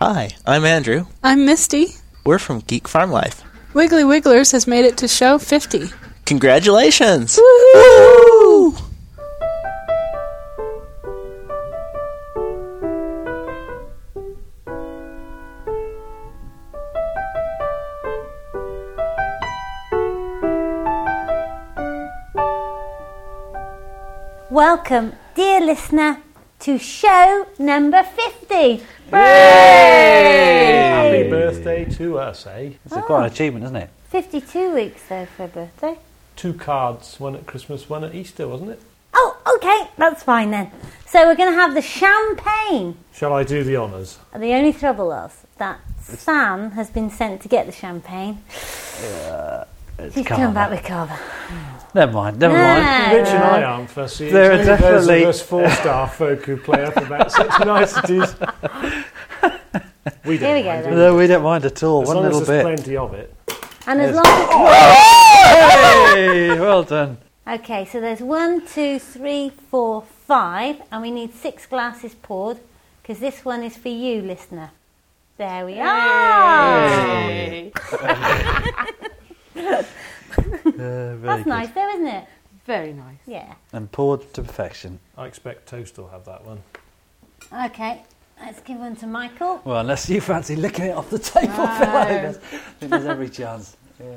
Hi, I'm Andrew. I'm Misty. We're from Geek Farm Life. Wiggly Wigglers has made it to show 50. Congratulations! Woo! Welcome, dear listener, to show number 50. Happy birthday to us, eh? It's quite an achievement, isn't it? 52 weeks though for a birthday. Two cards, one at Christmas, one at Easter, wasn't it? Oh, okay, that's fine then. So we're going to have the champagne. Shall I do the honours? The only trouble is that Sam has been sent to get the champagne. It's She's Cava. come back with Cava. Never mind, never No. mind. Rich and I aren't fussy. There are It's only those definitely- of us four-star folk who play up about such niceties. we don't Here we go mind, then. do No, we don't mind at all. As One long little as there's bit. plenty of it. And as Yes. long Hey, well done. Okay, so there's one, two, three, four, five, and we need six glasses poured because this one is for you, listener. There we are. Uh, very That's good. nice, though, isn't it? Very nice. Yeah. And poured to perfection. I expect Toast will have that one. Okay, let's give one to Michael. Well, unless you fancy licking it off the table, Phil, I think there's, I think there's every chance. Yeah.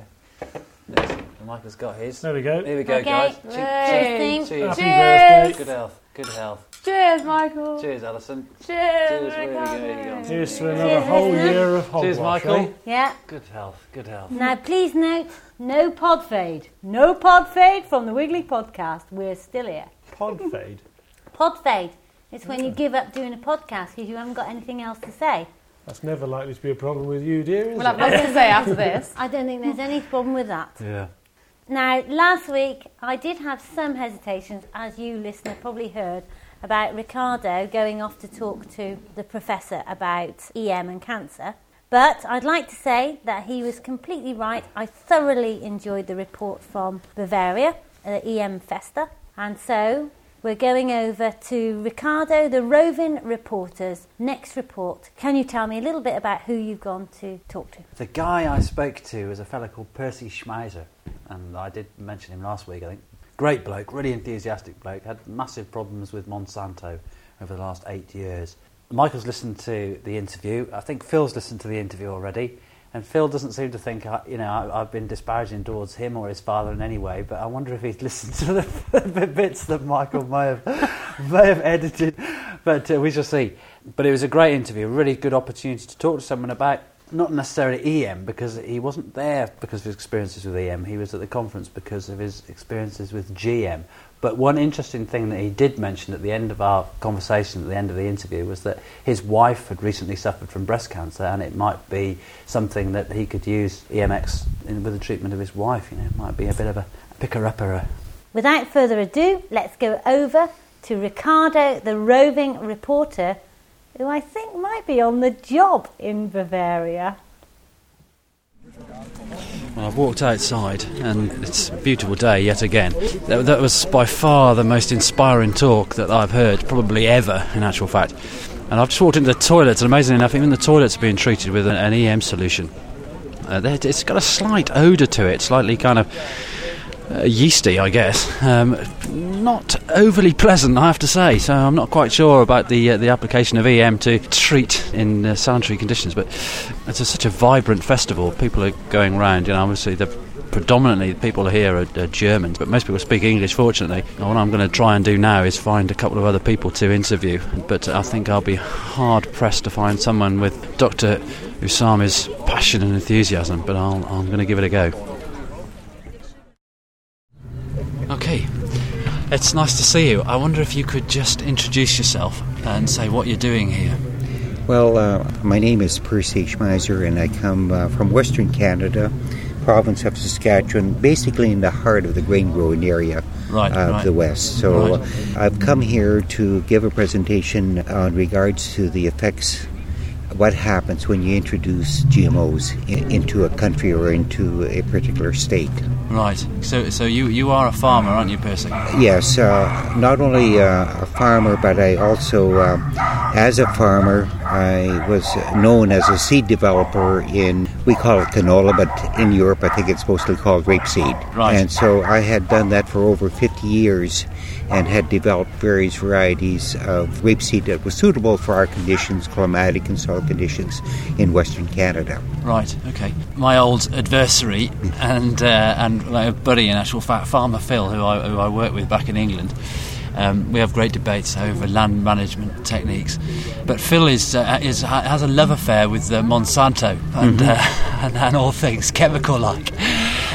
Yes, Michael's got his. There we go. Here we go, Okay, guys. cheers. Cheers. Happy Cheers. birthday. Good health. Good health. Cheers, Michael. Cheers, Alison. Cheers. Cheers, where are you going? Here you go. Here's to another Cheers, whole listener. year of hogwash. Cheers, Michael. eh? Yeah. Good health. Good health. Now, please note, no pod fade. No pod fade from the Wiggly podcast. We're still here. Pod fade. Pod fade. It's when you give up doing a podcast because you haven't got anything else to say. That's never likely to be a problem with you, dear, is We'll have it? lots to say after this. I don't think there's any problem with that. Yeah. Now, last week I did have some hesitations, as you listener probably heard, about Ricardo going off to talk to the professor about EM and cancer. But I'd like to say that he was completely right. I thoroughly enjoyed the report from Bavaria, uh, EM Festa. And so we're going over to Ricardo, the roving reporter's next report. Can you tell me a little bit about who you've gone to talk to? The guy I spoke to was a fellow called Percy Schmeiser, and I did mention him last week, I think. Great bloke, really enthusiastic bloke, had massive problems with Monsanto over the last eight years. Michael's listened to the interview. I think Phil's listened to the interview already. And Phil doesn't seem to think, you know, I've been disparaging towards him or his father in any way, but I wonder if he's listened to the, the bits that Michael may have, may have edited. But uh, we shall see. But it was a great interview, a really good opportunity to talk to someone about not necessarily EM because he wasn't there because of his experiences with EM. He was at the conference because of his experiences with GM. But one interesting thing that he did mention at the end of our conversation, at the end of the interview, was that his wife had recently suffered from breast cancer, and it might be something that he could use EMX in, with the treatment of his wife. You know, it might be a bit of a picker-upper. Without further ado, let's go over to Ricardo, the roving reporter, who I think might be on the job in Bavaria. Well, I've walked outside and it's a beautiful day yet again. That, that was by far the most inspiring talk that I've heard, probably ever, in actual fact. And I've just walked into the toilets, and amazingly enough, even the toilets are being treated with an, an EM solution. Uh, it's got a slight odour to it, slightly kind of uh, yeasty, I guess. Um, not overly pleasant, I have to say. So I'm not quite sure about the uh, the application of EM to treat in uh, sanitary conditions. But it's a, such a vibrant festival. People are going round. You know, obviously the predominantly the people here are, are Germans, but most people speak English. Fortunately, and what I'm going to try and do now is find a couple of other people to interview. But I think I'll be hard pressed to find someone with Dr. Usama's passion and enthusiasm. But I'll, I'm going to give it a go. Okay, it's nice to see you. I wonder if you could just introduce yourself and say what you're doing here. Well, uh, my name is Percy Schmeiser, and I come uh, from Western Canada, province of Saskatchewan, basically in the heart of the grain growing area Right, of right. the West. So Right. uh, I've come here to give a presentation on regards to the effects. What happens when you introduce GMOs in, into a country or into a particular state? Right. So, so you, you are a farmer, aren't you, Percy? Yes, uh, not only uh, a farmer, but I also, um, as a farmer, I was known as a seed developer in, we call it canola, but in Europe I think it's mostly called rapeseed. Right. And so I had done that for over 50 years and had developed various varieties of rapeseed that was suitable for our conditions, climatic and soil conditions in Western Canada. Right. Okay. My old adversary and uh, and my buddy, in actual fact, Farmer Phil, who I who I worked with back in England. Um, we have great debates over land management techniques, but Phil is uh, is has a love affair with uh, Monsanto and, uh, and and all things chemical like.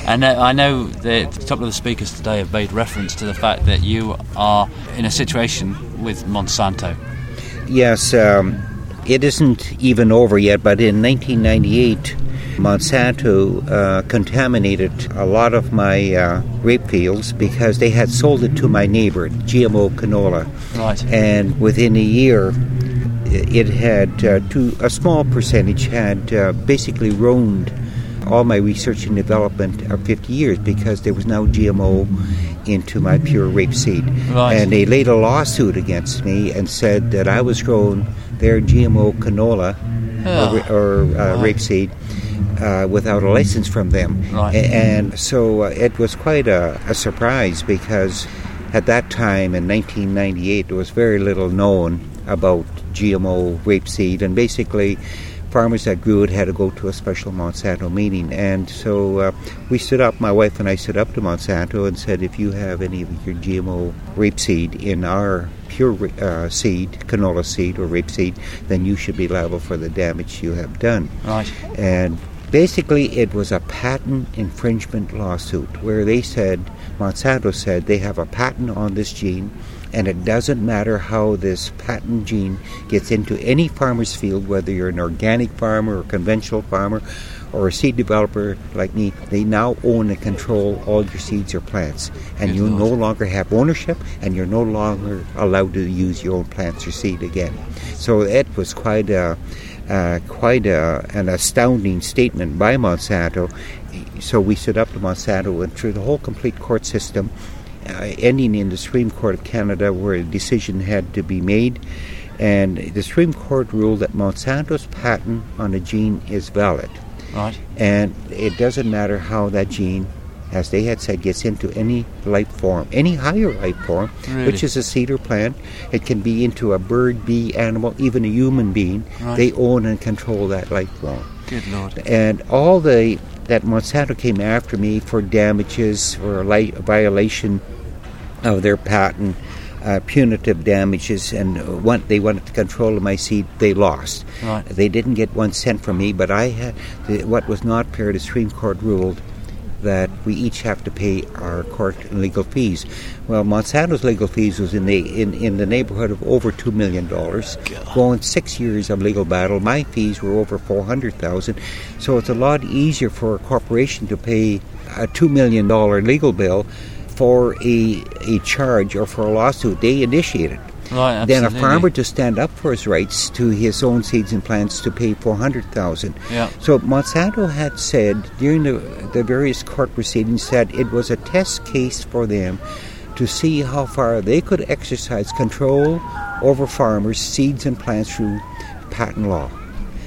And uh, I know that a couple of the speakers today have made reference to the fact that you are in a situation with Monsanto. Yes, um, it isn't even over yet, but in 1998, Monsanto uh, contaminated a lot of my uh, rape fields because they had sold it to my neighbor, GMO canola. Right. And within a year, it had uh, to a small percentage had uh, basically ruined all my research and development of 50 years because there was no GMO into my pure rapeseed. Right. And they laid a lawsuit against me and said that I was growing their GMO canola Oh. or, or uh, Right. rapeseed uh, without a license from them. Right. And so uh, it was quite a, a surprise because at that time in 1998 there was very little known about GMO rapeseed, and basically farmers that grew it had to go to a special Monsanto meeting. And so uh, we stood up, my wife and I stood up to Monsanto and said, if you have any of your GMO rapeseed in our pure uh, seed, canola seed or rapeseed, then you should be liable for the damage you have done. Right. And basically, it was a patent infringement lawsuit where they said, Monsanto said, they have a patent on this gene, and it doesn't matter how this patent gene gets into any farmer's field, whether you're an organic farmer or conventional farmer or a seed developer like me, they now own and control all your seeds or plants. And you no longer have ownership, and you're no longer allowed to use your own plants or seed again. So it was quite a uh, quite a, an astounding statement by Monsanto. So we stood up to Monsanto, and through the whole complete court system, Uh, ending in the Supreme Court of Canada, where a decision had to be made. And the Supreme Court ruled that Monsanto's patent on a gene is valid. Right. And it doesn't matter how that gene, as they had said, gets into any life form, any higher life form, Really? which is a cedar plant. It can be into a bird, bee, animal, even a human being. Right. They own and control that life form. Good lord. And all the that Monsanto came after me for damages or li- violation of their patent, uh, punitive damages, and one, they wanted to control of my seed. They lost. Right. They didn't get one cent from me, but I had the, what was not fair. The Supreme Court ruled that we each have to pay our court legal fees. Well, Monsanto's legal fees was in the in, in the neighborhood of over two million dollars. Going six years of legal battle, my fees were over four hundred thousand. So it's a lot easier for a corporation to pay a two million dollar legal bill for a a charge or for a lawsuit they initiated Right. Oh, then a farmer to stand up for his rights to his own seeds and plants to pay 400,000. Yeah. So Monsanto had said during the, the various court proceedings that it was a test case for them to see how far they could exercise control over farmers' seeds and plants through patent law.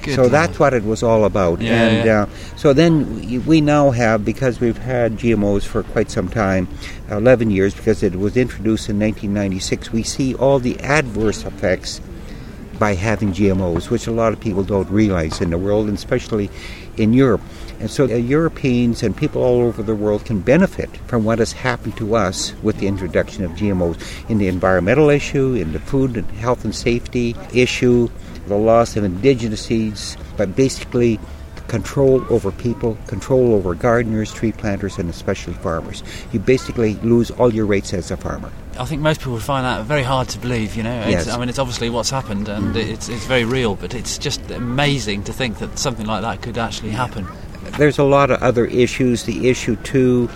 Good so lord. that's what it was all about. Yeah, and yeah. Uh, so then we- we now have, because we've had GMOs for quite some time, 11 years, because it was introduced in 1996, we see all the adverse effects by having GMOs, which a lot of people don't realize in the world, and especially in Europe. And so uh, Europeans and people all over the world can benefit from what has happened to us with the introduction of GMOs in the environmental issue, in the food and health and safety issue, the loss of indigenous seeds, but basically control over people, control over gardeners, tree planters, and especially farmers. You basically lose all your rights as a farmer. I think most people would find that very hard to believe. You know, Yes. I mean, it's obviously what's happened, and it's it's very real. But it's just amazing to think that something like that could actually happen. There's a lot of other issues. The issue, too,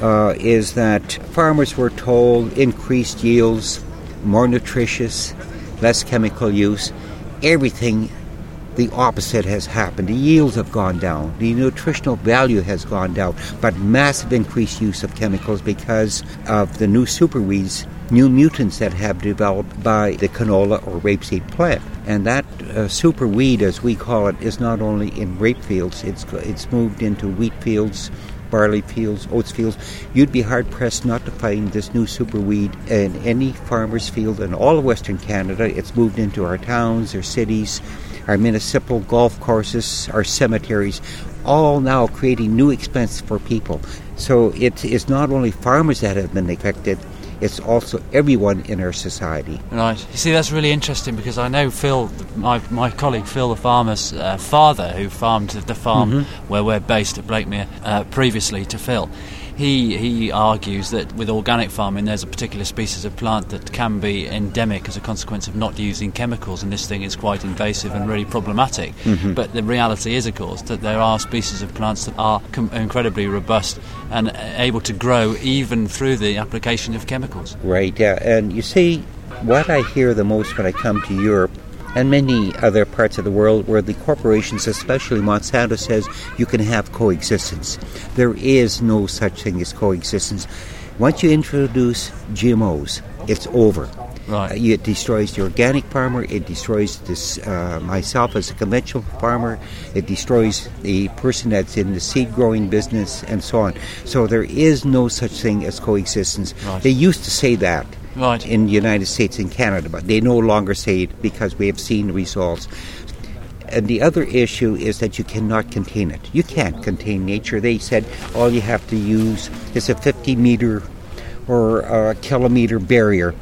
uh, is that farmers were told increased yields, more nutritious, less chemical use. Everything the opposite has happened. The yields have gone down, the nutritional value has gone down, but massive increased use of chemicals because of the new super weeds new mutants that have developed by the canola or rapeseed plant. And that uh, super weed, as we call it, is not only in rape fields, it's, it's moved into wheat fields, barley fields, oats fields. You'd be hard pressed not to find this new superweed in any farmer's field in all of Western Canada. It's moved into our towns, our cities, our municipal golf courses, our cemeteries, all now creating new expense for people. So it is not only farmers that have been affected, it's also everyone in our society. Right. You see, that's really interesting because I know Phil, my, my colleague Phil, the farmer's uh, father, who farmed the farm Mm-hmm. where we're based at Blakemere uh, previously to Phil. He, he argues that with organic farming, there's a particular species of plant that can be endemic as a consequence of not using chemicals, and this thing is quite invasive and really problematic. Mm-hmm. But the reality is, of course, that there are species of plants that are com- incredibly robust and able to grow even through the application of chemicals. Right, yeah. And you see, what I hear the most when I come to Europe and many other parts of the world where the corporations, especially Monsanto, says you can have coexistence. There is no such thing as coexistence. Once you introduce GMOs, it's over. Right. Uh, it destroys the organic farmer. It destroys this uh, myself as a conventional farmer. It destroys the person that's in the seed growing business, and so on. So there is no such thing as coexistence. Right. They used to say that Right. in the United States and Canada, but they no longer say it because we have seen the results. And the other issue is that you cannot contain it. You can't contain nature. They said all you have to use is a 50 meter or a kilometer barrier.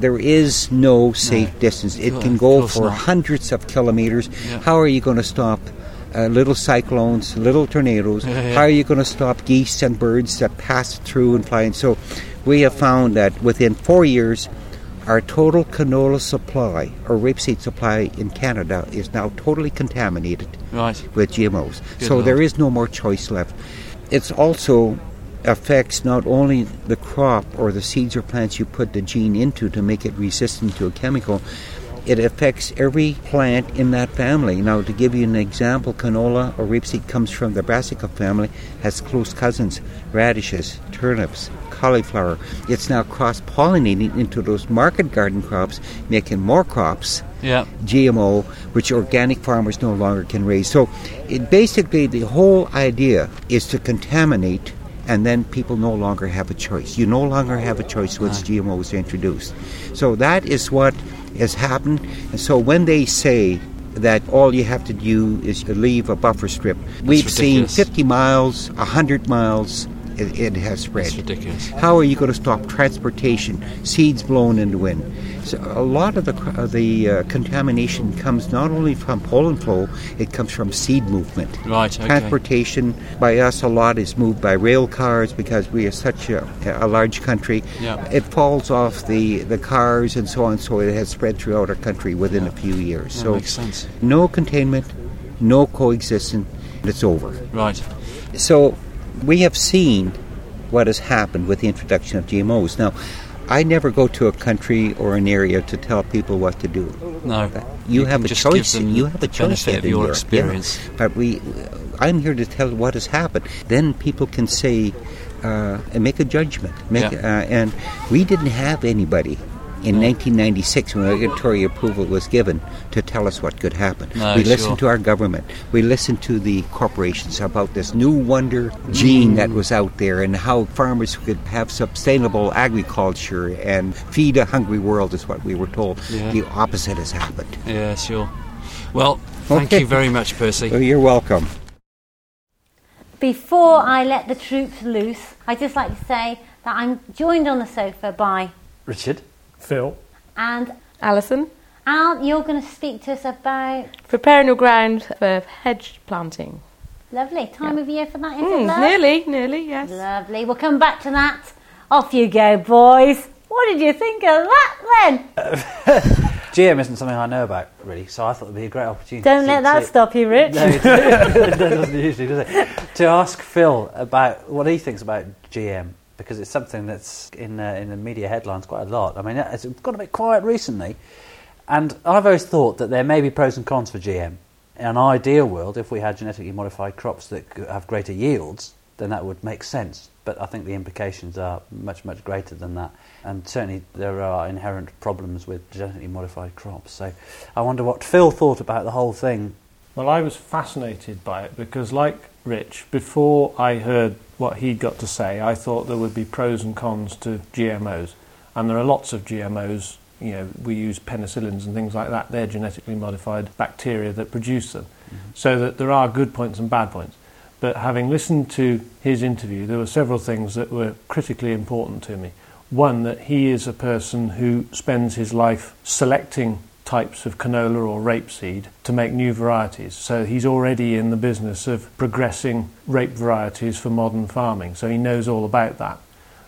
There is no safe distance. It can go for not. hundreds of kilometers. Yeah. How are you going to stop uh, little cyclones, little tornadoes? Yeah, yeah. How are you going to stop geese and birds that pass through and fly? And so we have found that within four years, our total canola supply or rapeseed supply in Canada is now totally contaminated Right. with GMOs. Good so Lord. there is no more choice left. It also affects not only the crop or the seeds or plants you put the gene into to make it resistant to a chemical, it affects every plant in that family. Now, to give you an example, canola or rapeseed comes from the brassica family, has close cousins, radishes, turnips, cauliflower. It's now cross pollinating into those market garden crops, making more crops Yeah. GMO, which organic farmers no longer can raise. So, it basically the whole idea is to contaminate, and then people no longer have a choice. You no longer have a choice once GMOs are introduced. So that is what has happened. And so when they say that all you have to do is leave a buffer strip, we've seen 50 miles, 100 miles. It, it has spread. Ridiculous. How are you going to stop transportation, seeds blown in the wind? So a lot of the of the uh, contamination comes not only from pollen flow, it comes from seed movement. Right, okay. Transportation by us a lot is moved by rail cars because we are such a, a large country. Yeah. It falls off the, the cars and so on, so it has spread throughout our country within a few years. That so makes sense. no containment, no coexistence. It's over. Right. So we have seen what has happened with the introduction of GMOs. Now, I never go to a country or an area to tell people what to do. No. You, have can a choice. You have a choice of your Europe, yeah. experience. But we, I'm here to tell what has happened. Then people can say uh, and make a judgment. Make, Yeah. uh, and we didn't have anybody in 1996 when regulatory approval was given to tell us what could happen. No, we sure. listened to our government. We listened to the corporations about this new wonder gene that mm. was out there and how farmers could have sustainable agriculture and feed a hungry world is what we were told. Yeah. The opposite has happened. Yeah, sure. Well, thank Okay. you very much, Percy. Well, you're welcome. Before I let the troops loose, I'd just like to say that I'm joined on the sofa by Richard? Phil. and Alison, Al, you're going to speak to us about preparing your ground for hedge planting. lovely time Yeah. of year for that, is it, Mm, love? nearly, nearly, yes. Lovely. We'll come back to that. Off you go, boys. What did you think of that then? GM isn't something I know about, really, so I thought it would be a great opportunity. Don't to- let that to- stop you, Rich. No, it it doesn't usually, does it? To ask Phil about what he thinks about GM, because it's something that's in, uh, in the media headlines quite a lot. I mean, it's got a bit quiet recently, and I've always thought that there may be pros and cons for GM. In an ideal world, if we had genetically modified crops that have greater yields, then that would make sense. But I think the implications are much, much greater than that. And certainly there are inherent problems with genetically modified crops. So I wonder what Phil thought about the whole thing. Well, I was fascinated by it because, like Rich, before I heard what he'd got to say, I thought there would be pros and cons to GMOs. And there are lots of GMOs. You know, we use penicillins and things like that. They're genetically modified bacteria that produce them. Mm-hmm. So that there are good points and bad points. But having listened to his interview, there were several things that were critically important to me. One, that he is a person who spends his life selecting types of canola or rapeseed to make new varieties. So he's already in the business of progressing rape varieties for modern farming. So he knows all about that.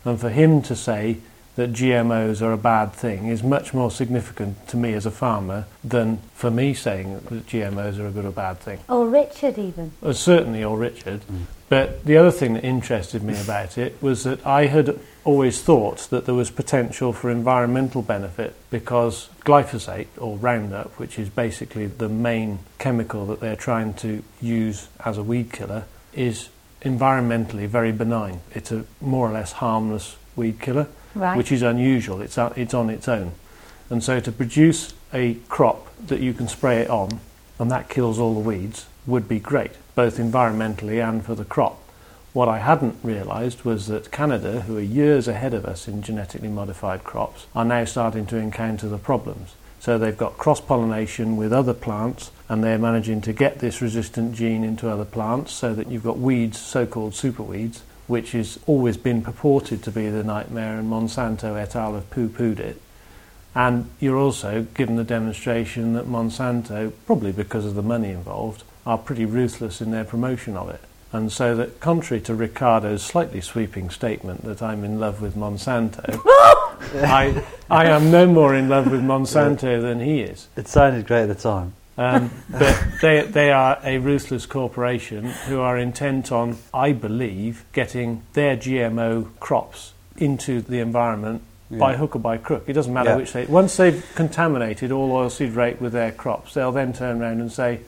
And for him to say that GMOs are a bad thing is much more significant to me as a farmer than for me saying that GMOs are a good or bad thing. Or Richard, even. Well, certainly, or Richard. Mm. But the other thing that interested me about it was that I had always thought that there was potential for environmental benefit because glyphosate, or Roundup, which is basically the main chemical that they're trying to use as a weed killer, is environmentally very benign. It's a more or less harmless weed killer, Right. which is unusual. It's, it's on its own. And so to produce a crop that you can spray it on and that kills all the weeds would be great, both environmentally and for the crop. What I hadn't realised was that Canada, who are years ahead of us in genetically modified crops, are now starting to encounter the problems. So they've got cross pollination with other plants and they're managing to get this resistant gene into other plants so that you've got weeds, so called superweeds, which has always been purported to be the nightmare, and Monsanto et al. have poo pooed it. And you're also given the demonstration that Monsanto, probably because of the money involved, are pretty ruthless in their promotion of it. And so that, contrary to Ricardo's slightly sweeping statement that I'm in love with Monsanto, I, I am no more in love with Monsanto than he is. It sounded great at the time. Um, but they, they are a ruthless corporation who are intent on, I believe, getting their GMO crops into the environment by hook or by crook. It doesn't matter Yeah. which they. Once they've contaminated all oilseed rape with their crops, they'll then turn around and say,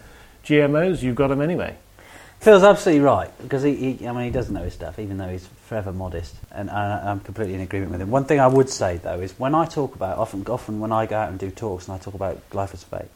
GMOs, you've got them anyway. Phil's absolutely right because he, he, I mean, he doesn't know his stuff, even though he's forever modest, and I, I'm completely in agreement with him. One thing I would say though is when I talk about often, often when I go out and do talks and I talk about glyphosate,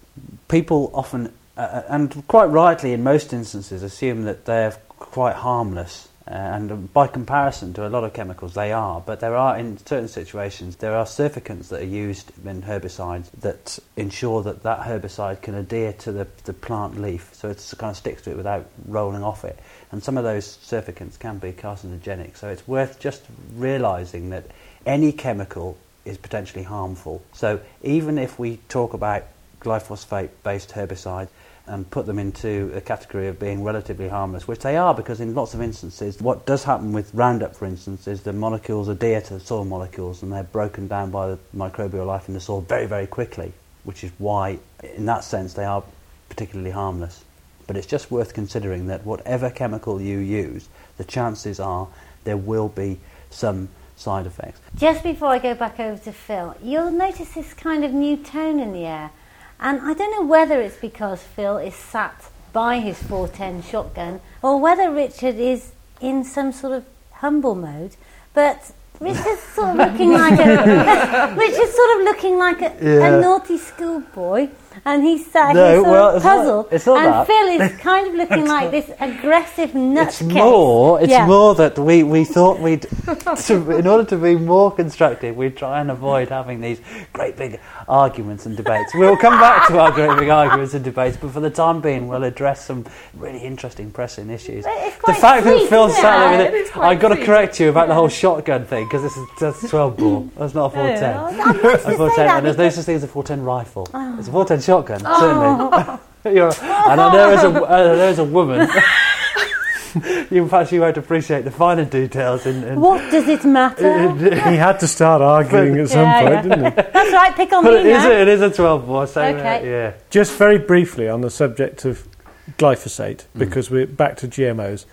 people often, uh, and quite rightly in most instances, assume that they're quite harmless. Uh, and by comparison to a lot of chemicals, they are. But there are, in certain situations, there are surfactants that are used in herbicides that ensure that that herbicide can adhere to the, the plant leaf, so it kind of sticks to it without rolling off it. And some of those surfactants can be carcinogenic. So it's worth just realising that any chemical is potentially harmful. So even if we talk about glyphosate-based herbicide and put them into a category of being relatively harmless, which they are because in lots of instances, what does happen with Roundup, for instance, is the molecules adhere to the soil molecules and they're broken down by the microbial life in the soil very, very quickly, which is why, in that sense, they are particularly harmless. But it's just worth considering that whatever chemical you use, the chances are there will be some side effects. Just before I go back over to Phil, you'll notice this kind of new tone in the air. And I don't know whether it's because Phil is sat by his 410 shotgun or whether Richard is in some sort of humble mode. But Richard's sort of looking like a Richard's sort of looking like a, Yeah. a naughty schoolboy, and he's sat No, here sort well, of it's not- puzzled. it's not and that. Phil is kind of looking like this aggressive nutcase. It's more. It's Yeah. more that we, we thought we'd, to, in order to be more constructive, we'd try and avoid having these great big arguments and debates. We'll come back to our great big arguments and debates, but for the time being, we'll address some really interesting pressing issues. The fact that sweet, Phil's isn't sat there it? with it, I've got to correct you about the whole shotgun thing because this is that's 12 bore. That's not a 410. Oh, A 410, and there's no such thing as a 410 rifle. Oh. It's a 410 shotgun, certainly. You're, and I know as a, uh, there's a woman. you perhaps you won't appreciate the finer details in, in What does it matter? He had to start arguing at some Yeah, point, yeah. didn't he? That's right, pick on but me it is, now. a, it is a 12 bore, so uh, Okay. yeah. Just very briefly on the subject of glyphosate, Mm. because we're back to GMOs.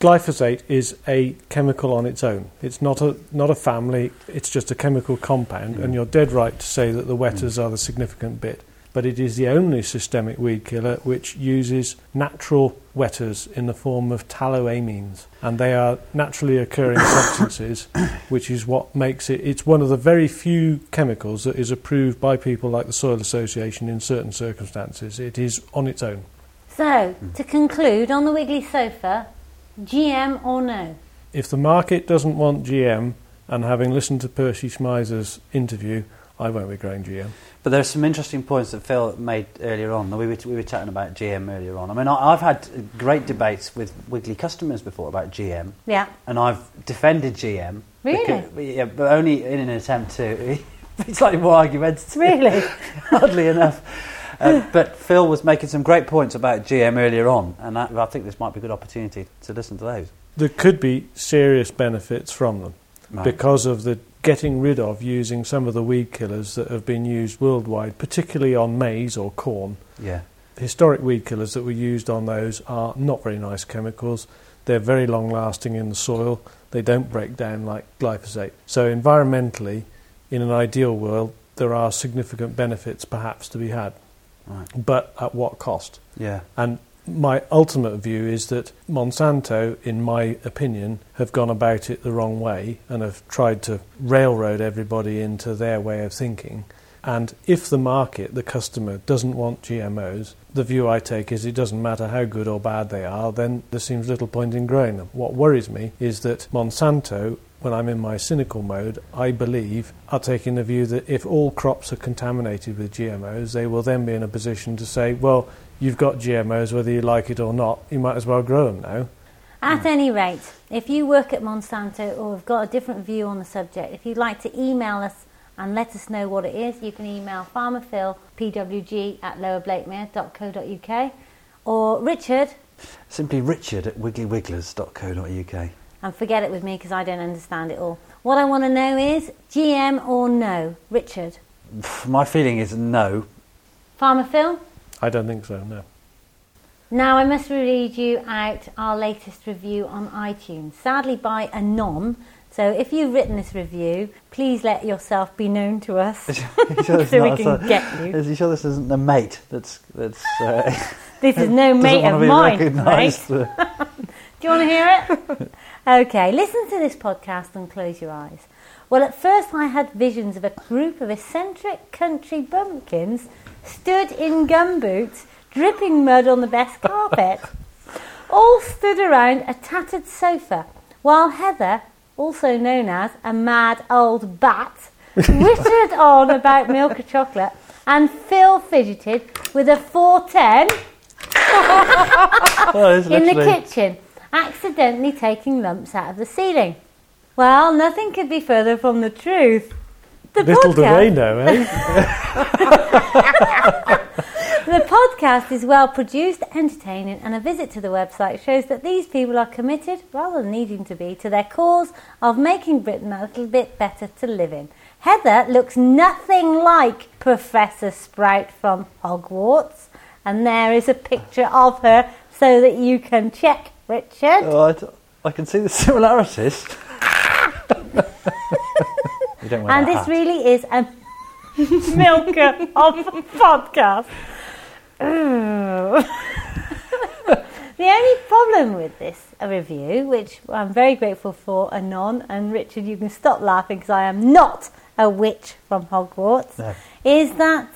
Glyphosate is a chemical on its own. It's not a not a family. It's just a chemical compound, Mm. and you're dead right to say that the wetters are the significant bit. But it is the only systemic weed killer which uses natural wetters in the form of tallowamines. And they are naturally occurring substances, which is what makes it. It's one of the very few chemicals that is approved by people like the Soil Association in certain circumstances. It is on its own. So, to conclude, on the Wiggly sofa, GM or no? If the market doesn't want GM, and having listened to Percy Schmeiser's interview, I won't be growing GM. But there are some interesting points that Phil made earlier on. We were, we were chatting about GM earlier on. I mean, I, I've had great debates with Wiggly customers before about GM, Yeah. and I've defended GM. Really? because- yeah, but only in an attempt to be slightly more argumentative. Really? Oddly enough. Uh, but Phil was making some great points about GM earlier on, and I, I think this might be a good opportunity to listen to those. There could be serious benefits from them. Right. because of the getting rid of using some of the weed killers that have been used worldwide, particularly on maize or corn. yeah. Historic weed killers that were used on those are not very nice chemicals. They're very long lasting in the soil. They don't break down like glyphosate. So, environmentally, in an ideal world, there are significant benefits perhaps to be had. Right. But at what cost? Yeah. And my ultimate view is that Monsanto, in my opinion, have gone about it the wrong way and have tried to railroad everybody into their way of thinking. And if the market, the customer, doesn't want GMOs, the view I take is it doesn't matter how good or bad they are, then there seems little point in growing them. What worries me is that Monsanto, when I'm in my cynical mode, I believe are taking the view that if all crops are contaminated with GMOs, they will then be in a position to say, well, you've got GMOs whether you like it or not, you might as well grow them now. At hmm. any rate, if you work at Monsanto or have got a different view on the subject, if you'd like to email us and let us know what it is, you can email farmerphilpwg at lowerblakemere.co.uk or Richard, Simply richard at wigglywigglers.co.uk. and forget it with me because I don't understand it all. What I want to know is GM or no? Richard. My feeling is no. Farmer Phil? I don't think so, no. Now I must read you out our latest review on iTunes, sadly by Anon. So if you've written this review, please let yourself be known to us sure so we can a- get you. Is you sure this isn't a mate that's that's uh, This is no mate of mine, mate. recognised? Do you want to hear it? okay, listen to this podcast and close your eyes. Well, at first I had visions of a group of eccentric country bumpkins stood in gumboots, dripping mud on the best carpet. All stood around a tattered sofa, while Heather, also known as a mad old bat, wittered on about milk or chocolate, and Phil fidgeted with a 410 Well, in the kitchen, accidentally taking lumps out of the ceiling. Well, nothing could be further from the truth. The Little do they know, eh? the podcast is well produced, entertaining, and a visit to the website shows that these people are committed, rather than needing to be, to their cause of making Britain a little bit better to live in. Heather looks nothing like Professor Sprout from Hogwarts, and there is a picture of her so that you can check, Richard. Oh, I, d- I can see the similarities. don't wear And this hat. really is a milker of podcast. The only problem with this review, which I'm very grateful for Anon, and Richard, you can stop laughing because I am not a witch from Hogwarts, No. is that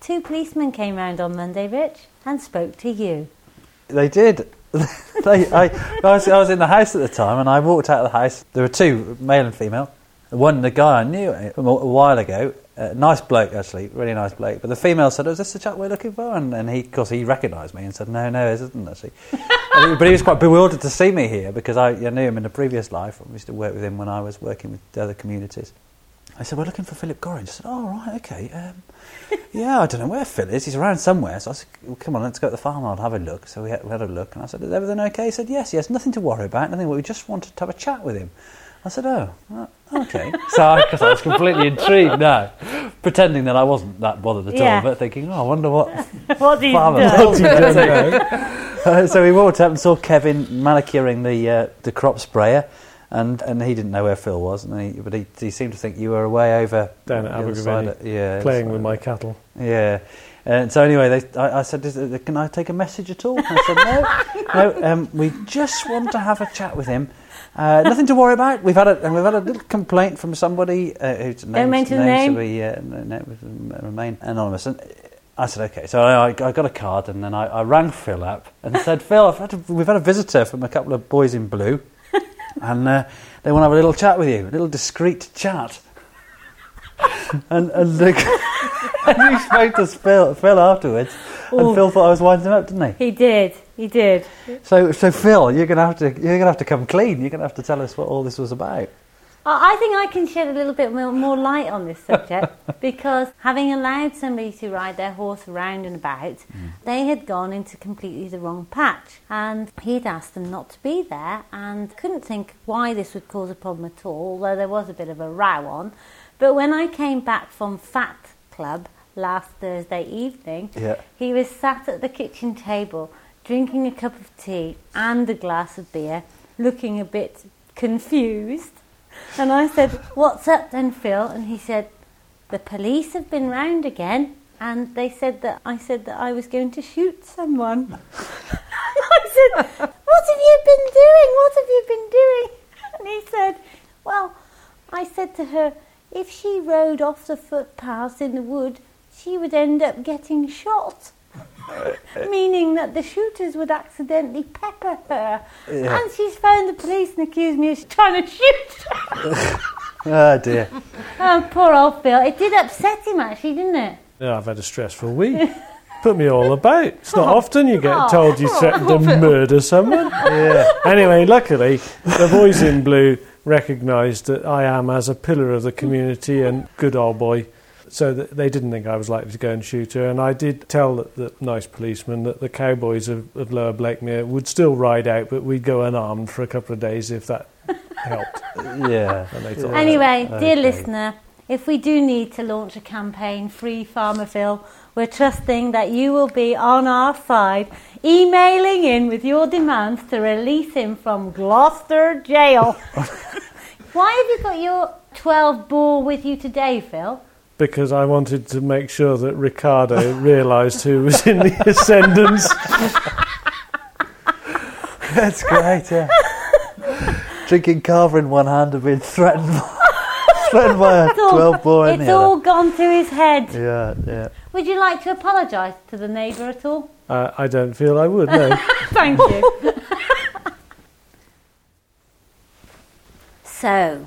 two policemen came round on Monday, Rich, and spoke to you. They did. they, I, I, was, I was in the house at the time, and I walked out of the house. There were two, male and female. One, the guy I knew a, a while ago, uh, nice bloke actually, really nice bloke. But the female said, "Oh, "Is this the chap we're looking for?" And, and he, of course, he recognised me and said, "No, no, it isn't actually." But he was quite bewildered to see me here because I, I knew him in a previous life. I used to work with him when I was working with the other communities. I said, "We're looking for Philip Gorringe." I said, "Oh, right, okay." Um, yeah, I don't know where Phil is. He's around somewhere. So I said, well, come on, let's go to the farm. I'll have a look. So we had, we had a look, and I said, is everything okay? He said, yes, yes, nothing to worry about. Nothing. We just wanted to have a chat with him. I said, oh, uh, okay. so because I, was completely intrigued now, pretending that I wasn't that bothered at Yeah. all, but thinking, oh, I wonder what What do you farmer do? told me to do. Uh, so we walked up and saw Kevin manicuring the uh, the crop sprayer. And, and he didn't know where Phil was, and he, but he, he seemed to think you were away over Down at the other Abergavenny, of- yeah, Playing with my cattle. yeah, And so anyway, they, I, I said, Is, uh, "Can I take a message at all?" I said, "No, no. Um, we just want to have a chat with him. Uh, nothing to worry about. We've had a and we've had a little complaint from somebody uh, whose names, mention the name. uh, n- n- remain anonymous." And I said, "Okay." So I, I got a card and then I, I rang Phil up and said, "Phil, I've had a, we've had a visitor from a couple of boys in blue, and uh, they want to have a little chat with you, a little discreet chat." and and, the, and he spoke to Phil, Phil afterwards, and Phil thought I was winding him up, didn't he? He did. He did. So, so Phil, you're gonna have to you're gonna have to come clean. You're gonna have to tell us what all this was about. I I think I can shed a little bit more, light on this subject because having allowed somebody to ride their horse around and about, mm. they had gone into completely the wrong patch. And he'd asked them not to be there and couldn't think why this would cause a problem at all, although there was a bit of a row on. But when I came back from Fat Club last Thursday evening, Yeah. he was sat at the kitchen table drinking a cup of tea and a glass of beer, looking a bit confused. And I said, What's up then, Phil? And he said, The police have been round again and they said that I said that I was going to shoot someone. I said, What have you been doing? What have you been doing? And he said, Well, I said to her, if she rode off the footpath in the wood, she would end up getting shot. Meaning that the shooters would accidentally pepper her. Yeah. And she's phoned the police and accused me of trying to shoot her. Oh dear. oh, poor old Phil. It did upset him actually, didn't it? Yeah, I've had a stressful week. Put me all about. It's not oh. often you get Oh. told you threatened to oh. murder someone. Yeah. Anyway, luckily, the boys in blue recognised that I am as a pillar of the community and good old boy. So that they didn't think I was likely to go and shoot her. And I did tell the, the nice policeman that the cowboys of, of Lower Blakemere would still ride out, but we'd go unarmed for a couple of days if that helped. Yeah. And they thought, Anyway, oh, dear okay. listener, if we do need to launch a campaign, Free Farmer Phil, we're trusting that you will be on our side, emailing in with your demands to release him from Gloucester Jail. Why have you got your 12 bore with you today, Phil? Because I wanted to make sure that Ricardo realised who was in the ascendants. That's great. Yeah. Drinking cava in one hand and being threatened, by, threatened by a It's all- twelve bore in it's the all other. gone to his head. Yeah, yeah. Would you like to apologise to the neighbour at all? Uh, I don't feel I would, no. Thank you. so,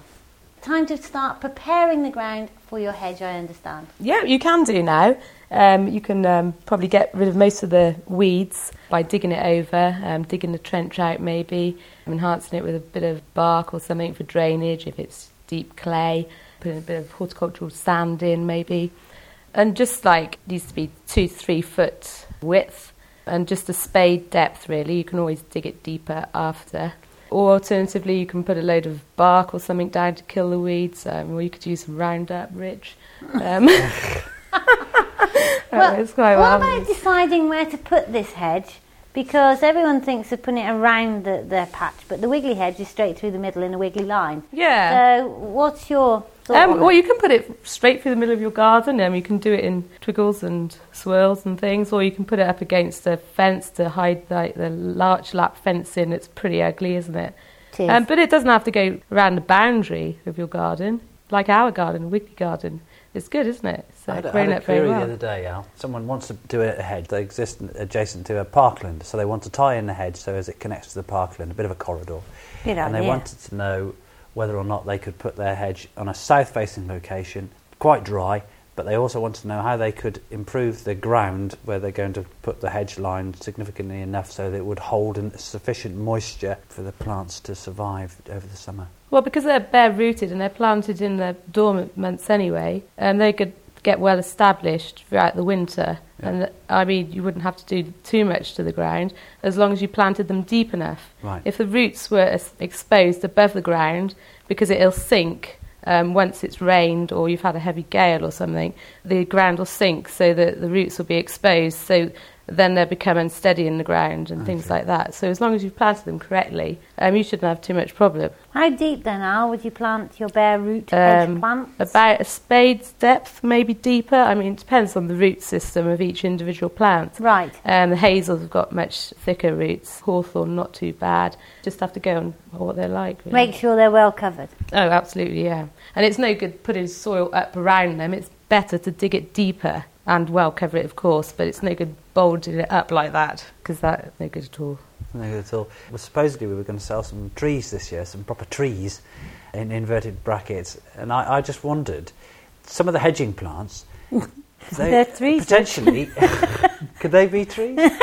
time to start preparing the ground for your hedge, I understand. Yeah, you can do now. Um, you can um, probably get rid of most of the weeds by digging it over, um, digging the trench out maybe, enhancing it with a bit of bark or something for drainage if it's deep clay, putting a bit of horticultural sand in maybe. And just like needs to be two, three foot width and just a spade depth really. You can always dig it deeper after. Or alternatively, you can put a load of bark or something down to kill the weeds, um, or you could use some Roundup, Rich. Um, Well, it's quite what well. about deciding where to put this hedge? Because everyone thinks of putting it around the, their patch, but the wiggly hedge is straight through the middle in a wiggly line. Yeah. So, what's your thought Um, that? you can put it straight through the middle of your garden. Um, you can do it in twiggles and swirls and things, or you can put it up against a fence to hide like the larch lap fencing. It's pretty ugly, isn't it? It is. Um, but it doesn't have to go around the boundary of your garden, like our garden, wiggly garden. It's good, isn't it? It's uh, I had, I had a query well. the other day, Al. Someone wants to do a hedge. They exist adjacent to a parkland, so they want to tie in the hedge so as it connects to the parkland, a bit of a corridor. Good and they idea. wanted to know whether or not they could put their hedge on a south-facing location, quite dry, but they also wanted to know how they could improve the ground where they're going to put the hedge line significantly enough so that it would hold en- sufficient moisture for the plants to survive over the summer. Well, because they're bare rooted and they're planted in the dormant months anyway, and they could get well established throughout the winter. Yeah. And I mean, you wouldn't have to do too much to the ground as long as you planted them deep enough. Right. If the roots were exposed above the ground, because it'll sink um, once it's rained or you've had a heavy gale or something, the ground will sink so that the roots will be exposed. So then they become unsteady in the ground and things like that. So as long as you've planted them correctly, um, you shouldn't have too much problem. How deep then, Al, would you plant your bare root hedge Um, plants? About a spade's depth, maybe deeper. I mean, it depends on the root system of each individual plant. Right. Um, the hazels have got much thicker roots. Hawthorn, not too bad. Just have to go on what they're like. Really. Make sure they're well covered. Oh, absolutely, yeah. And it's no good putting soil up around them. It's better to dig it deeper and well cover it, of course, but it's no good bulging it up like that because that's no good at all. No good at all. Well, supposedly we were going to sell some trees this year, some proper trees in inverted brackets, and I, I just wondered, some of the hedging plants, they- They're trees. potentially, could they be trees?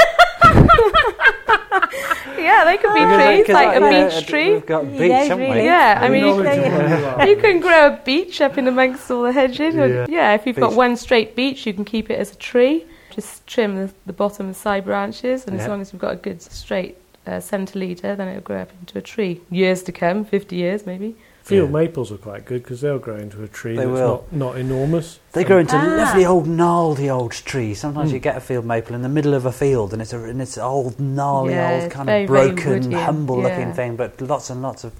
Yeah, they could be Because I- trees, 'cause like I- a you know, beach tree. We've got You beach, don't haven't we? really- Yeah, I mean, you can, you you can grow a beech up in amongst all the hedges. Yeah. Yeah, if you've got one straight beech, you can keep it as a tree. Just trim the, the bottom and side branches, and as long as you've got a good straight uh, centre leader, then it'll grow up into a tree. Years to come, 50 years maybe. Field Yeah. maples are quite good because they'll grow into a tree They that's will. not, not enormous. They grow into Ah. lovely old gnarly old trees. Sometimes Mm. you get a field maple in the middle of a field, and it's a and it's old gnarly Yeah, old kind very, of broken, woody and- humble looking thing, but lots and lots of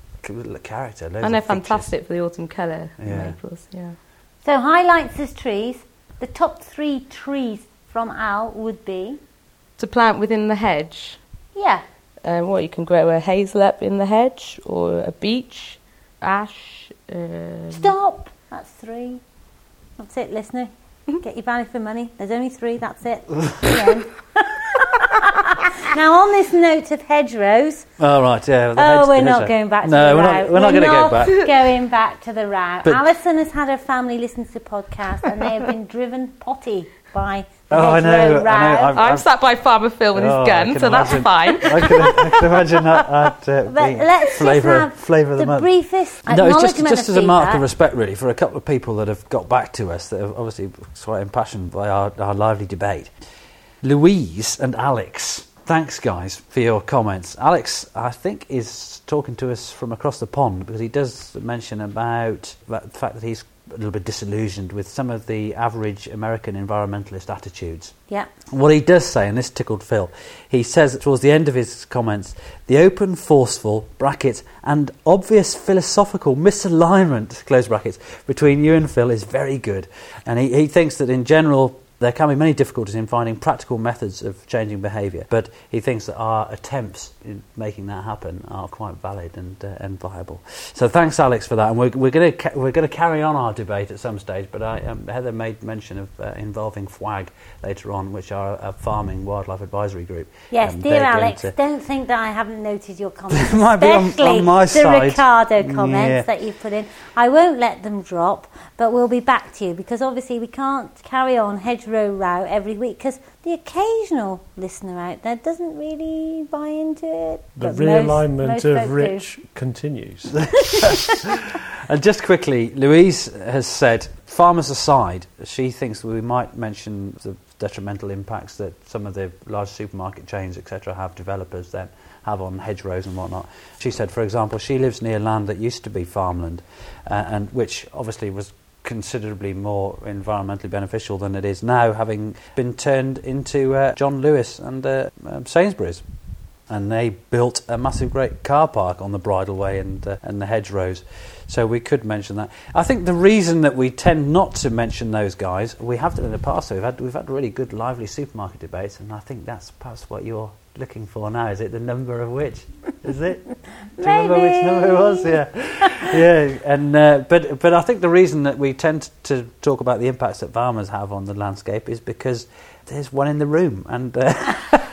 character. and they're of features. fantastic for the autumn colour Yeah. maples. Yeah. So highlights as trees. The top three trees from Al would be To plant within the hedge, yeah. um, what you can grow a hazel up in the hedge or a beech, ash. Um, Stop. That's three. That's it, listener. Get your value for money. There's only three. That's it. Now, on this note of hedgerows, Oh right, yeah. the oh, hedge- we're the not going back to No, the we're row. not. We're not going to go back. going back to the row. But- Alison has had her family listen to the podcast, and they have been driven potty by the Oh, I know, I know. I'm, I'm, sat by Farmer Phil with Oh, his gun, can so that's fine. I can, I can imagine that. that uh, But being let's flavour, just have flavour of the, the month. briefest No, it's just, just as a mark of respect, really, for a couple of people that have got back to us that have obviously quite impassioned by our, our lively debate. Louise and Alex, thanks, guys, for your comments. Alex, I think, is talking to us from across the pond because he does mention about the fact that he's a little bit disillusioned with some of the average American environmentalist attitudes. Yeah. What he does say, and this tickled Phil, he says towards the end of his comments, the open, forceful, brackets, and obvious philosophical misalignment, close brackets, between you and Phil is very good. And he, he thinks that in general, there can be many difficulties in finding practical methods of changing behaviour, but he thinks that our attempts in making that happen are quite valid and, uh, and viable. So thanks, Alex, for that. And we're, we're going to we're going to carry on our debate at some stage. But I, um, Heather made mention of uh, involving FWAG later on, which are a farming wildlife advisory group. Yes, Um, dear Alex, to- don't think that I haven't noted your comments, might be on- on my the side. Ricardo comments Yeah. that you've put in. I won't let them drop, but we'll be back to you because obviously we can't carry on hedgerow row row every week because the occasional listener out there doesn't really buy into it. The but most- realignment most folk of do. rich continues. And just quickly, Louise has said, farmers aside, she thinks we might mention the detrimental impacts that some of the large supermarket chains, etc., have developers then have on hedgerows and whatnot. She said, for example, she lives near land that used to be farmland, uh, and which obviously was considerably more environmentally beneficial than it is now, having been turned into uh, John Lewis and uh, um, Sainsbury's and they built a massive great car park on the bridleway and uh, and the hedgerows. So we could mention that. I think the reason that we tend not to mention those guys, we have done in the past. So we've had we've had really good, lively supermarket debates, and I think that's perhaps what you're looking for now. Is it the number of which? Is it? Do you remember which number it was? Yeah, yeah. And uh, but but I think the reason that we tend to talk about the impacts that farmers have on the landscape is because there's one in the room, and. Uh,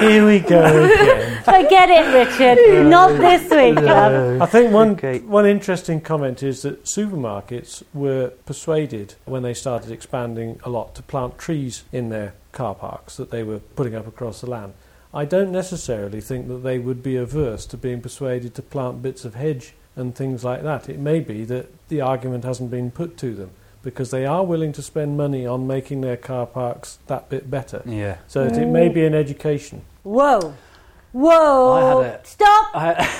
Here we go again. Forget it, Richard. Not this week, love. I think one Okay. one interesting comment is that supermarkets were persuaded when they started expanding a lot to plant trees in their car parks that they were putting up across the land. I don't necessarily think that they would be averse to being persuaded to plant bits of hedge and things like that. It may be that the argument hasn't been put to them because they are willing to spend money on making their car parks that bit better. yeah. So that it may be an education. Whoa. Whoa. I had a- Stop. I,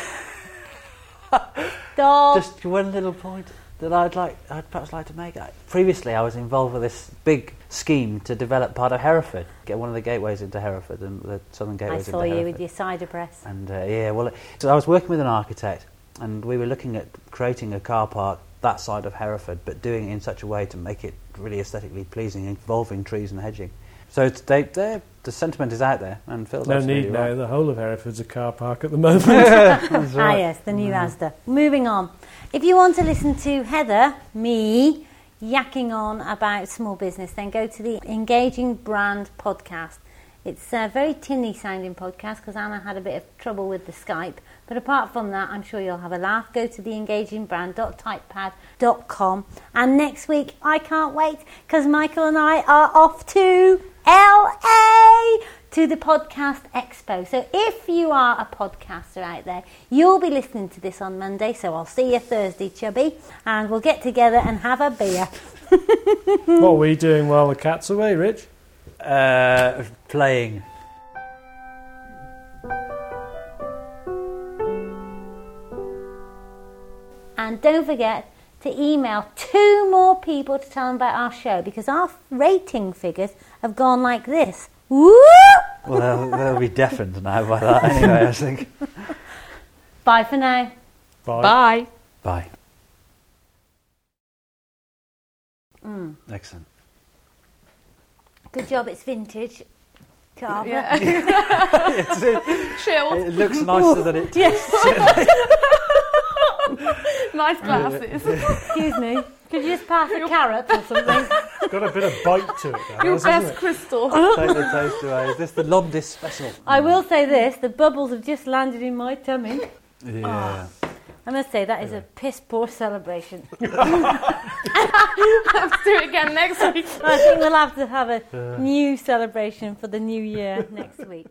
Stop. Just one little point that I'd like, I'd perhaps like to make. I, previously, I was involved with this big scheme to develop part of Hereford, get one of the gateways into Hereford and the southern Gateway. I gateways saw into you Hereford. with your cider press. And uh, yeah, well, so I was working with an architect, and we were looking at creating a car park that side of Hereford, but doing it in such a way to make it really aesthetically pleasing, involving trees and hedging. So it's, they, they, the sentiment is out there, and Phil's No absolutely need right. now. The whole of Hereford's a car park at the moment. That's Ah, yes, the new Asda. Moving on. If you want to listen to Heather, me, yakking on about small business, then go to the Engaging Brand podcast. It's a very tinny sounding podcast because Anna had a bit of trouble with the Skype. But apart from that, I'm sure you'll have a laugh. Go to the engagingbrand.typepad.com. And next week, I can't wait because Michael and I are off to LA to the Podcast Expo. So if you are a podcaster out there, you'll be listening to this on Monday. So I'll see you Thursday, Chubby, and we'll get together and have a beer. what are we doing while the cat's away, Rich? Uh, playing. And don't forget to email two more people to tell them about our show because our rating figures have gone like this. Woo! Well, they'll, they'll be deafened now by that anyway, I think. Bye for now. Bye. Bye. Bye. Mm. Excellent. Good job, it's vintage. Cava. Yeah. It's- it, Chill. it looks nicer than it Yes. Nice glasses. Excuse me. Could you just pass a carrot or something? It's Got a bit of bite to it, that Your has, hasn't best it? crystal. Take the taste away. Is this the Londis special? I will say this: the bubbles have just landed in my tummy. Yeah. I must say that is a piss poor celebration. Let's do it again next week. I think we'll have to have a new celebration for the new year next week.